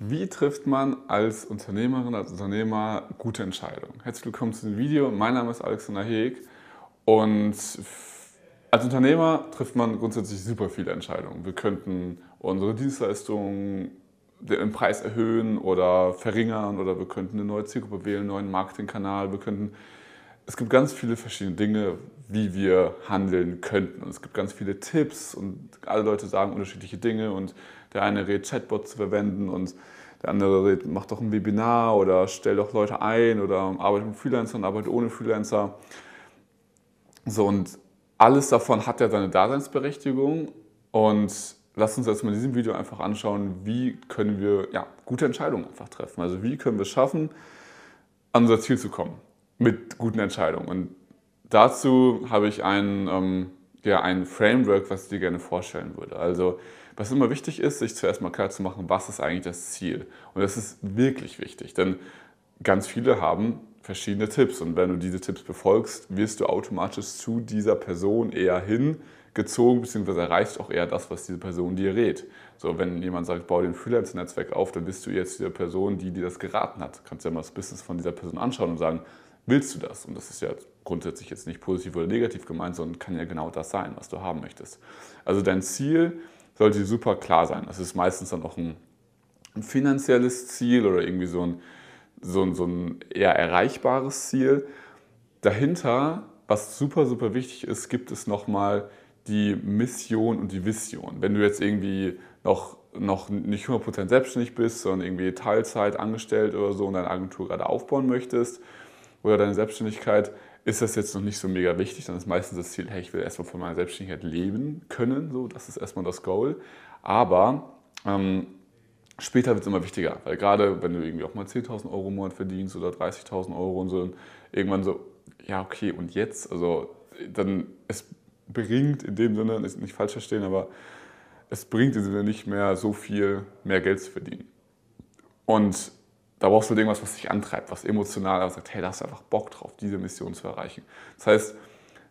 Wie trifft man als Unternehmerin, als Unternehmer gute Entscheidungen? Herzlich willkommen zu dem Video. Mein Name ist Alexander Heeg und als Unternehmer trifft man grundsätzlich super viele Entscheidungen. Wir könnten unsere Dienstleistungen im Preis erhöhen oder verringern oder wir könnten eine neue Zielgruppe wählen, einen neuen Marketingkanal. Wir könnten es gibt ganz viele verschiedene Dinge, wie wir handeln könnten. Und es gibt ganz viele Tipps und alle Leute sagen unterschiedliche Dinge und der eine rät, Chatbot zu verwenden und der andere rät, mach doch ein Webinar oder stell doch Leute ein oder arbeite mit Freelancern, arbeite ohne Freelancer. So und alles davon hat ja seine Daseinsberechtigung und lass uns jetzt mal in diesem Video einfach anschauen, wie können wir ja, gute Entscheidungen einfach treffen. Also wie können wir es schaffen, an unser Ziel zu kommen mit guten Entscheidungen. Und dazu habe ich ein, ähm, ja, ein Framework, was ich dir gerne vorstellen würde. Also was immer wichtig ist, sich zuerst mal klar zu machen, was ist eigentlich das Ziel. Und das ist wirklich wichtig, denn ganz viele haben verschiedene Tipps und wenn du diese Tipps befolgst, wirst du automatisch zu dieser Person eher hingezogen, beziehungsweise erreichst auch eher das, was diese Person dir rät. So, wenn jemand sagt, bau den Freelancer-Netzwerk auf, dann bist du jetzt die Person, die dir das geraten hat. Du kannst ja mal das Business von dieser Person anschauen und sagen, willst du das? Und das ist ja grundsätzlich jetzt nicht positiv oder negativ gemeint, sondern kann ja genau das sein, was du haben möchtest. Also dein Ziel sollte super klar sein. Das ist meistens dann auch ein, ein finanzielles Ziel oder irgendwie so ein, so, ein, so ein eher erreichbares Ziel. Dahinter, was super, super wichtig ist, gibt es nochmal die Mission und die Vision. Wenn du jetzt irgendwie noch, noch nicht 100% selbstständig bist, sondern irgendwie Teilzeit angestellt oder so und deine Agentur gerade aufbauen möchtest, oder deine Selbstständigkeit, ist das jetzt noch nicht so mega wichtig. Dann ist meistens das Ziel, hey, ich will erstmal von meiner Selbstständigkeit leben können. So, das ist erstmal das Goal. Aber ähm, später wird es immer wichtiger, weil gerade wenn du irgendwie auch mal 10.000 Euro im Monat verdienst oder 30.000 Euro und so, dann irgendwann so, ja, okay, und jetzt? Also, dann, es bringt in dem Sinne, ist nicht falsch verstehen, aber es bringt in dem Sinne nicht mehr so viel mehr Geld zu verdienen. Und da brauchst du irgendwas, was dich antreibt, was emotional sagt, hey, da hast du einfach Bock drauf, diese Mission zu erreichen. Das heißt,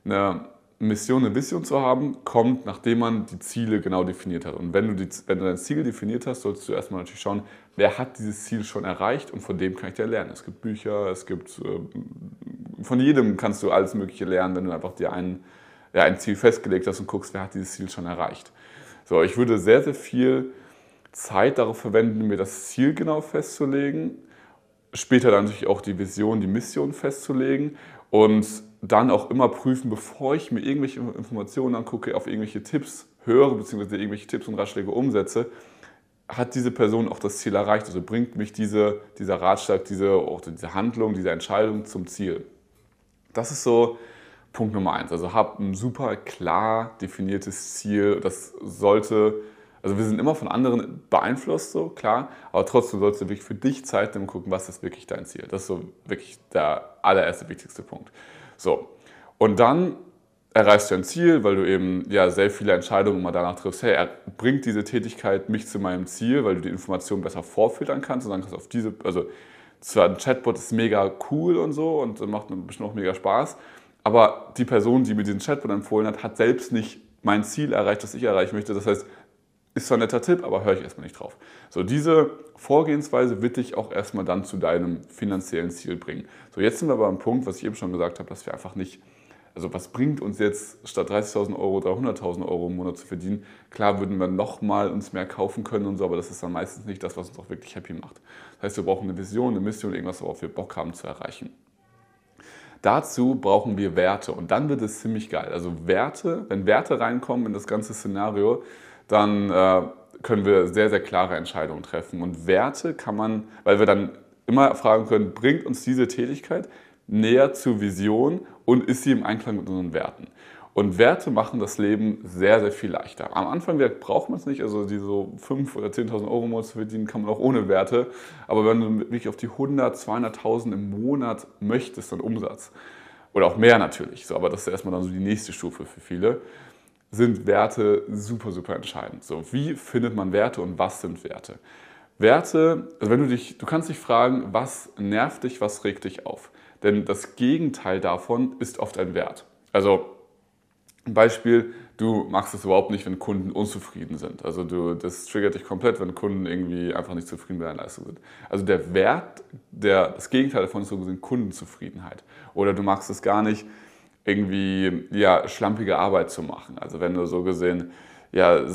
eine Mission, eine Vision zu haben, kommt, nachdem man die Ziele genau definiert hat. Und wenn du, die, wenn du dein Ziel definiert hast, solltest du erstmal natürlich schauen, wer hat dieses Ziel schon erreicht und von dem kann ich dir lernen. Es gibt Bücher, es gibt, äh, von jedem kannst du alles Mögliche lernen, wenn du einfach dir ein, ja, ein Ziel festgelegt hast und guckst, wer hat dieses Ziel schon erreicht. So, ich würde sehr, sehr viel Zeit darauf verwenden, mir das Ziel genau festzulegen, später dann natürlich auch die Vision, die Mission festzulegen und dann auch immer prüfen, bevor ich mir irgendwelche Informationen angucke, auf irgendwelche Tipps höre, beziehungsweise irgendwelche Tipps und Ratschläge umsetze, hat diese Person auch das Ziel erreicht? Also bringt mich diese, dieser Ratschlag, diese, auch diese Handlung, diese Entscheidung zum Ziel? Das ist so Punkt Nummer eins. Also hab ein super klar definiertes Ziel. Das sollte also wir sind immer von anderen beeinflusst, so klar, aber trotzdem sollst du wirklich für dich Zeit nehmen und gucken, was ist wirklich dein Ziel. Das ist so wirklich der allererste wichtigste Punkt. So, und dann erreichst du ein Ziel, weil du eben ja sehr viele Entscheidungen immer danach triffst, hey, bringt diese Tätigkeit mich zu meinem Ziel, weil du die Informationen besser vorfiltern kannst und dann kannst du auf diese, also zwar ein Chatbot ist mega cool und so und macht bestimmt auch mega Spaß, aber die Person, die mir diesen Chatbot empfohlen hat, hat selbst nicht mein Ziel erreicht, das ich erreichen möchte. Das heißt, ist zwar ein netter Tipp, aber höre ich erstmal nicht drauf. So, diese Vorgehensweise wird dich auch erstmal dann zu deinem finanziellen Ziel bringen. So, jetzt sind wir aber am Punkt, was ich eben schon gesagt habe, dass wir einfach nicht, also was bringt uns jetzt statt 30.000 Euro 300.000 Euro im Monat zu verdienen? Klar würden wir nochmal uns mehr kaufen können und so, aber das ist dann meistens nicht das, was uns auch wirklich happy macht. Das heißt, wir brauchen eine Vision, eine Mission, irgendwas, worauf wir Bock haben zu erreichen. Dazu brauchen wir Werte und dann wird es ziemlich geil. Also Werte, wenn Werte reinkommen in das ganze Szenario, dann äh, können wir sehr, sehr klare Entscheidungen treffen. Und Werte kann man, weil wir dann immer fragen können, bringt uns diese Tätigkeit näher zur Vision und ist sie im Einklang mit unseren Werten? Und Werte machen das Leben sehr, sehr viel leichter. Am Anfang braucht man es nicht, also diese so 5.000 oder 10.000 Euro im Monat zu verdienen, kann man auch ohne Werte. Aber wenn du wirklich auf die 100, 200.000 im Monat möchtest, dann Umsatz. Oder auch mehr natürlich, so, aber das ist erstmal dann so die nächste Stufe für viele sind Werte super, super entscheidend. So, wie findet man Werte und was sind Werte? Werte, also wenn du dich, du kannst dich fragen, was nervt dich, was regt dich auf? Denn das Gegenteil davon ist oft ein Wert. Also ein Beispiel, Du magst es überhaupt nicht, wenn Kunden unzufrieden sind. Also du, das triggert dich komplett, wenn Kunden irgendwie einfach nicht zufrieden mit deiner Leistung sind. Also der Wert, der, das Gegenteil davon ist so gesehen Kundenzufriedenheit. Oder du magst es gar nicht, irgendwie ja, schlampige Arbeit zu machen. Also wenn du so gesehen ja,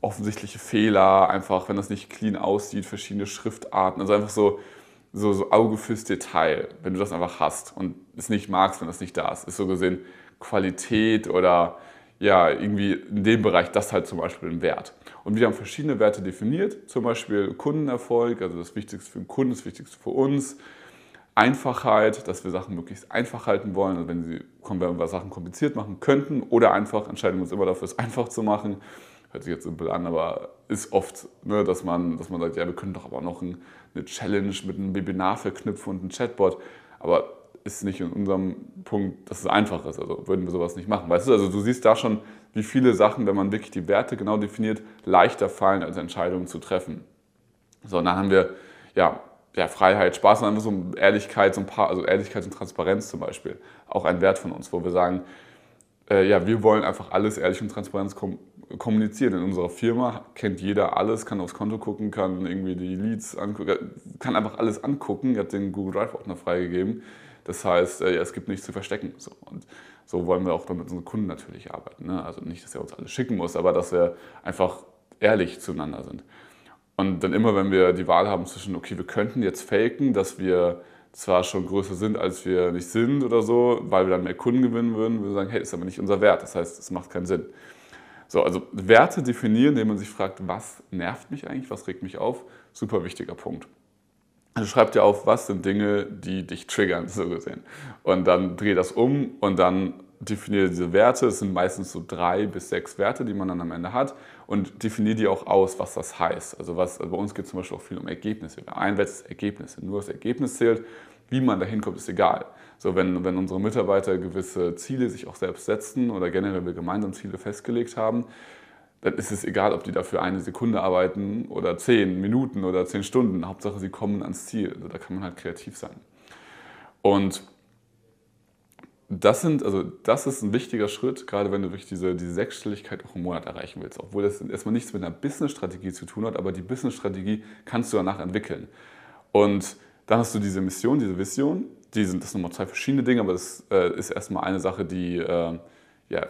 offensichtliche Fehler, einfach wenn das nicht clean aussieht, verschiedene Schriftarten, also einfach so, so, so Auge fürs Detail, wenn du das einfach hast und es nicht magst, wenn das nicht da ist, ist so gesehen Qualität oder ja, irgendwie in dem Bereich das halt zum Beispiel ein Wert. Und wir haben verschiedene Werte definiert, zum Beispiel Kundenerfolg, also das Wichtigste für den Kunden, das Wichtigste für uns. Einfachheit, dass wir Sachen möglichst einfach halten wollen, also wenn, sie, wenn wir Sachen kompliziert machen könnten oder einfach entscheiden wir uns immer dafür, es einfach zu machen. Hört sich jetzt simpel an, aber ist oft, ne, dass, man, dass man sagt, ja, wir können doch aber noch ein, eine Challenge mit einem Webinar verknüpfen und einem Chatbot. Aber ist nicht in unserem Punkt, dass es einfach ist. Also würden wir sowas nicht machen. Weißt du, also du siehst da schon, wie viele Sachen, wenn man wirklich die Werte genau definiert, leichter fallen, als Entscheidungen zu treffen. So, und dann haben wir ja, ja Freiheit, Spaß und einfach so Ehrlichkeit, so ein paar, also Ehrlichkeit und Transparenz zum Beispiel. Auch ein Wert von uns, wo wir sagen, äh, ja, wir wollen einfach alles ehrlich und transparent kom kommunizieren. In unserer Firma kennt jeder alles, kann aufs Konto gucken, kann irgendwie die Leads angucken, kann einfach alles angucken, hat den Google Drive Ordner freigegeben das heißt, äh, es gibt nichts zu verstecken. So. Und so wollen wir auch mit unseren Kunden natürlich arbeiten. Ne? Also nicht, dass er uns alles schicken muss, aber dass wir einfach ehrlich zueinander sind. Und dann immer, wenn wir die Wahl haben zwischen, okay, wir könnten jetzt faken, dass wir zwar schon größer sind, als wir nicht sind oder so, weil wir dann mehr Kunden gewinnen würden, wir sagen, hey, ist aber nicht unser Wert. Das heißt, es macht keinen Sinn. So, also Werte definieren, indem man sich fragt, was nervt mich eigentlich, was regt mich auf, super wichtiger Punkt. Also schreib dir auf, was sind Dinge, die dich triggern, so gesehen. Und dann dreh das um und dann definiere diese Werte. Es sind meistens so drei bis sechs Werte, die man dann am Ende hat. Und definiere die auch aus, was das heißt. Also, was, also bei uns geht es zum Beispiel auch viel um Ergebnisse. Ein Wert ist Ergebnisse. Nur das Ergebnis zählt. Wie man da hinkommt, ist egal. So, wenn, wenn unsere Mitarbeiter gewisse Ziele sich auch selbst setzen oder generell wir gemeinsam Ziele festgelegt haben, dann ist es egal, ob die dafür eine Sekunde arbeiten oder zehn Minuten oder zehn Stunden. Hauptsache, sie kommen ans Ziel. Also da kann man halt kreativ sein. Und das, sind, also das ist ein wichtiger Schritt, gerade wenn du wirklich diese, diese Sechsstelligkeit auch im Monat erreichen willst. Obwohl das erstmal nichts mit einer Business-Strategie zu tun hat, aber die Business-Strategie kannst du danach entwickeln. Und dann hast du diese Mission, diese Vision. Die sind, das sind nochmal zwei verschiedene Dinge, aber das äh, ist erstmal eine Sache, die äh, ja,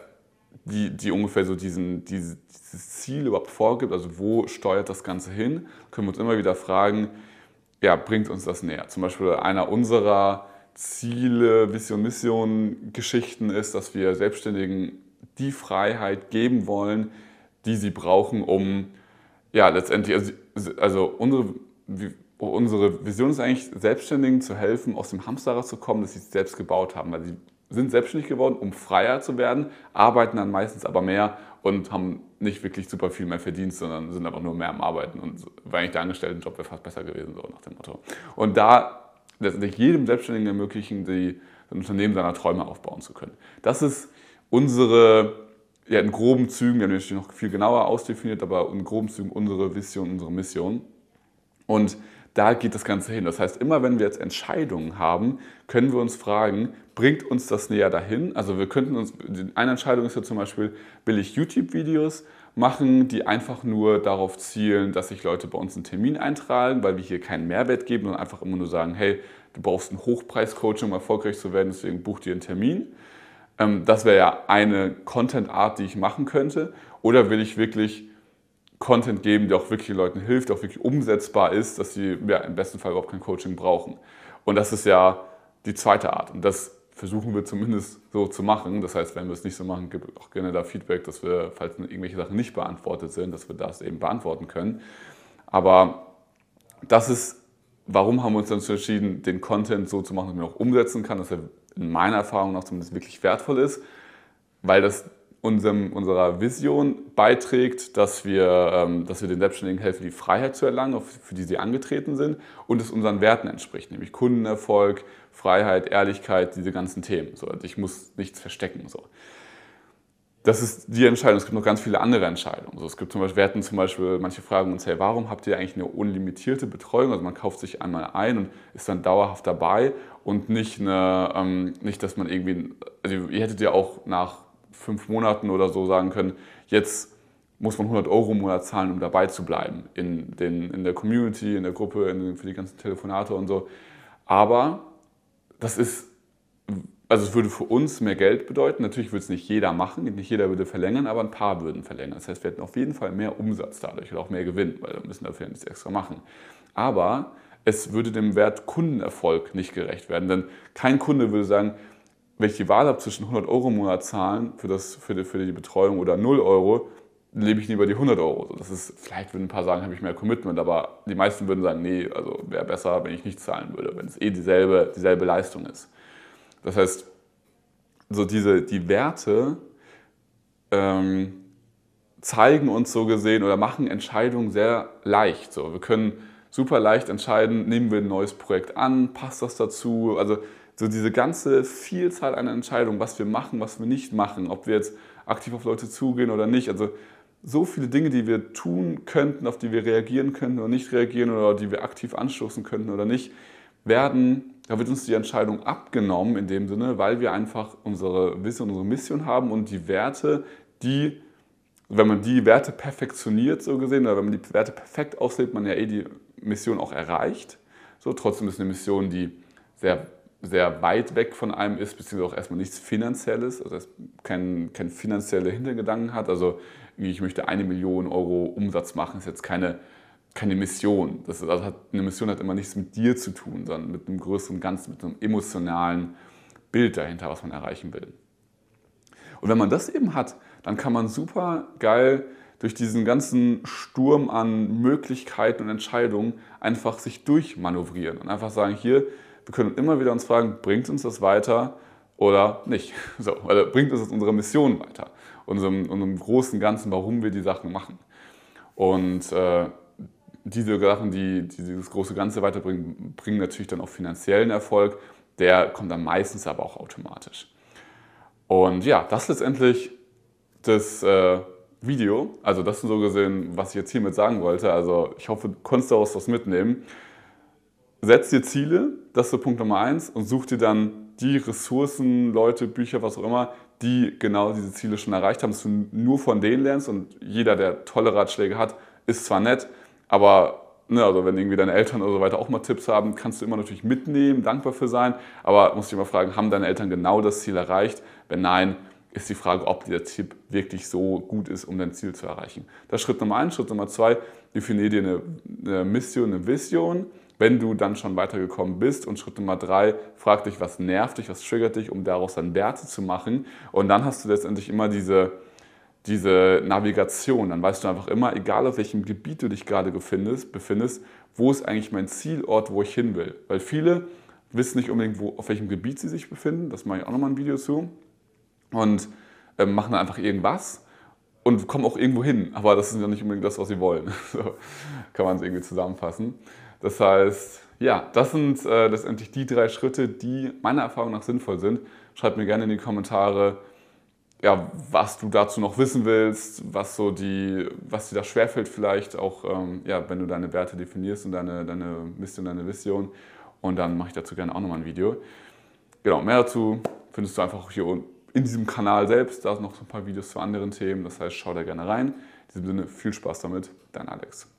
die, die ungefähr so diesen, diese, dieses Ziel überhaupt vorgibt, also wo steuert das Ganze hin, können wir uns immer wieder fragen, ja, bringt uns das näher? Zum Beispiel einer unserer Ziele, Vision, Mission, Geschichten ist, dass wir Selbstständigen die Freiheit geben wollen, die sie brauchen, um ja letztendlich, also, also unsere, unsere Vision ist eigentlich, Selbstständigen zu helfen, aus dem Hamsterrad zu kommen, das sie selbst gebaut haben, weil sie sind selbstständig geworden, um freier zu werden, arbeiten dann meistens aber mehr und haben nicht wirklich super viel mehr verdient, sondern sind einfach nur mehr am Arbeiten. Und weil eigentlich der Angestelltenjob wäre fast besser gewesen, so nach dem Motto. Und da letztendlich jedem Selbstständigen ermöglichen, die ein Unternehmen seiner Träume aufbauen zu können. Das ist unsere, ja, in groben Zügen, wir haben natürlich noch viel genauer ausdefiniert, aber in groben Zügen unsere Vision, unsere Mission. Und da geht das Ganze hin. Das heißt, immer wenn wir jetzt Entscheidungen haben, können wir uns fragen, bringt uns das näher dahin? Also wir könnten uns, eine Entscheidung ist ja zum Beispiel, will ich YouTube-Videos machen, die einfach nur darauf zielen, dass sich Leute bei uns einen Termin eintragen, weil wir hier keinen Mehrwert geben und einfach immer nur sagen, hey, du brauchst ein Hochpreis-Coaching, um erfolgreich zu werden, deswegen buch dir einen Termin. Ähm, das wäre ja eine Content-Art, die ich machen könnte. Oder will ich wirklich Content geben, der auch wirklich Leuten hilft, der auch wirklich umsetzbar ist, dass sie ja, im besten Fall überhaupt kein Coaching brauchen. Und das ist ja die zweite Art. Und das versuchen wir zumindest so zu machen. Das heißt, wenn wir es nicht so machen, gibt auch gerne da Feedback, dass wir, falls irgendwelche Sachen nicht beantwortet sind, dass wir das eben beantworten können. Aber das ist, warum haben wir uns dann entschieden, den Content so zu machen, dass man auch umsetzen kann, dass er in meiner Erfahrung nach zumindest wirklich wertvoll ist, weil das unserem, unserer Vision beiträgt, dass wir, ähm, dass wir den Selbstständigen helfen, die Freiheit zu erlangen, für die sie angetreten sind, und es unseren Werten entspricht, nämlich Kundenerfolg, Freiheit, Ehrlichkeit, diese ganzen Themen. So, also ich muss nichts verstecken. So. Das ist die Entscheidung. Es gibt noch ganz viele andere Entscheidungen. So, es gibt zum Beispiel, wir hatten zum Beispiel, manche fragen uns, hey, warum habt ihr eigentlich eine unlimitierte Betreuung? Also man kauft sich einmal ein und ist dann dauerhaft dabei und nicht, eine, ähm, nicht dass man irgendwie, also ihr hättet ja auch nach fünf Monaten oder so sagen können, jetzt muss man 100 Euro im Monat zahlen, um dabei zu bleiben in, den, in der Community, in der Gruppe, in, für die ganzen Telefonate und so. Aber das ist, also es würde für uns mehr Geld bedeuten. Natürlich würde es nicht jeder machen, nicht jeder würde verlängern, aber ein paar würden verlängern. Das heißt, wir hätten auf jeden Fall mehr Umsatz dadurch oder auch mehr Gewinn, weil wir müssen dafür nichts extra machen. Aber es würde dem Wert Kundenerfolg nicht gerecht werden, denn kein Kunde würde sagen, wenn ich die Wahl habe zwischen 100 Euro im Monat zahlen für, das, für, die, für die Betreuung oder 0 Euro, lebe ich lieber die 100 Euro. Das ist, vielleicht würden ein paar sagen, habe ich mehr Commitment, aber die meisten würden sagen, nee, also wäre besser, wenn ich nicht zahlen würde, wenn es eh dieselbe, dieselbe Leistung ist. Das heißt, so diese, die Werte ähm, zeigen uns so gesehen oder machen Entscheidungen sehr leicht. So, wir können super leicht entscheiden, nehmen wir ein neues Projekt an, passt das dazu? Also so diese ganze Vielzahl an Entscheidungen, was wir machen, was wir nicht machen, ob wir jetzt aktiv auf Leute zugehen oder nicht. Also so viele Dinge, die wir tun könnten, auf die wir reagieren könnten oder nicht reagieren oder die wir aktiv anstoßen könnten oder nicht, werden, da wird uns die Entscheidung abgenommen in dem Sinne, weil wir einfach unsere Vision, unsere Mission haben und die Werte, die, wenn man die Werte perfektioniert, so gesehen, oder wenn man die Werte perfekt auslebt, man ja eh die Mission auch erreicht. So, trotzdem ist eine Mission, die sehr sehr weit weg von einem ist, beziehungsweise auch erstmal nichts Finanzielles, also kein, kein finanzielle Hintergedanken hat. Also ich möchte eine Million Euro Umsatz machen, ist jetzt keine, keine Mission. Das ist, also hat, eine Mission hat immer nichts mit dir zu tun, sondern mit einem größeren Ganzen, mit einem emotionalen Bild dahinter, was man erreichen will. Und wenn man das eben hat, dann kann man super geil durch diesen ganzen Sturm an Möglichkeiten und Entscheidungen einfach sich durchmanövrieren und einfach sagen, hier, wir können immer wieder uns fragen, bringt uns das weiter oder nicht? So, oder bringt uns das unsere Mission weiter? Unserem, unserem großen Ganzen, warum wir die Sachen machen. Und äh, diese Sachen, die, die, dieses große Ganze weiterbringen, bringen natürlich dann auch finanziellen Erfolg. Der kommt dann meistens aber auch automatisch. Und ja, das ist letztendlich das äh, Video. Also das ist so gesehen, was ich jetzt hiermit sagen wollte. Also ich hoffe, du konntest daraus was mitnehmen setz dir Ziele, das ist so Punkt Nummer eins, und such dir dann die Ressourcen, Leute, Bücher, was auch immer, die genau diese Ziele schon erreicht haben, dass du nur von denen lernst und jeder, der tolle Ratschläge hat, ist zwar nett, aber ne, also wenn irgendwie deine Eltern oder so weiter auch mal Tipps haben, kannst du immer natürlich mitnehmen, dankbar für sein, aber musst dich immer fragen, haben deine Eltern genau das Ziel erreicht? Wenn nein, ist die Frage, ob dieser Tipp wirklich so gut ist, um dein Ziel zu erreichen. Das ist Schritt Nummer eins. Schritt Nummer zwei, definier dir eine, eine Mission, eine Vision wenn du dann schon weitergekommen bist. Und Schritt Nummer drei, frag dich, was nervt dich, was triggert dich, um daraus dann Werte zu machen. Und dann hast du letztendlich immer diese, diese Navigation. Dann weißt du einfach immer, egal auf welchem Gebiet du dich gerade befindest, befindest, wo ist eigentlich mein Zielort, wo ich hin will. Weil viele wissen nicht unbedingt, wo, auf welchem Gebiet sie sich befinden. Das mache ich auch nochmal ein Video zu. Und äh, machen dann einfach irgendwas und kommen auch irgendwo hin. Aber das ist ja nicht unbedingt das, was sie wollen. so kann man es irgendwie zusammenfassen. Das heißt, ja, das sind äh, letztendlich die drei Schritte, die meiner Erfahrung nach sinnvoll sind. Schreib mir gerne in die Kommentare, ja, was du dazu noch wissen willst, was, so die, was dir da schwerfällt vielleicht, auch ähm, ja, wenn du deine Werte definierst und deine, deine Mission, deine Vision. Und dann mache ich dazu gerne auch nochmal ein Video. Genau, mehr dazu findest du einfach hier in diesem Kanal selbst. Da sind noch so ein paar Videos zu anderen Themen. Das heißt, schau da gerne rein. In diesem Sinne, viel Spaß damit. Dein Alex.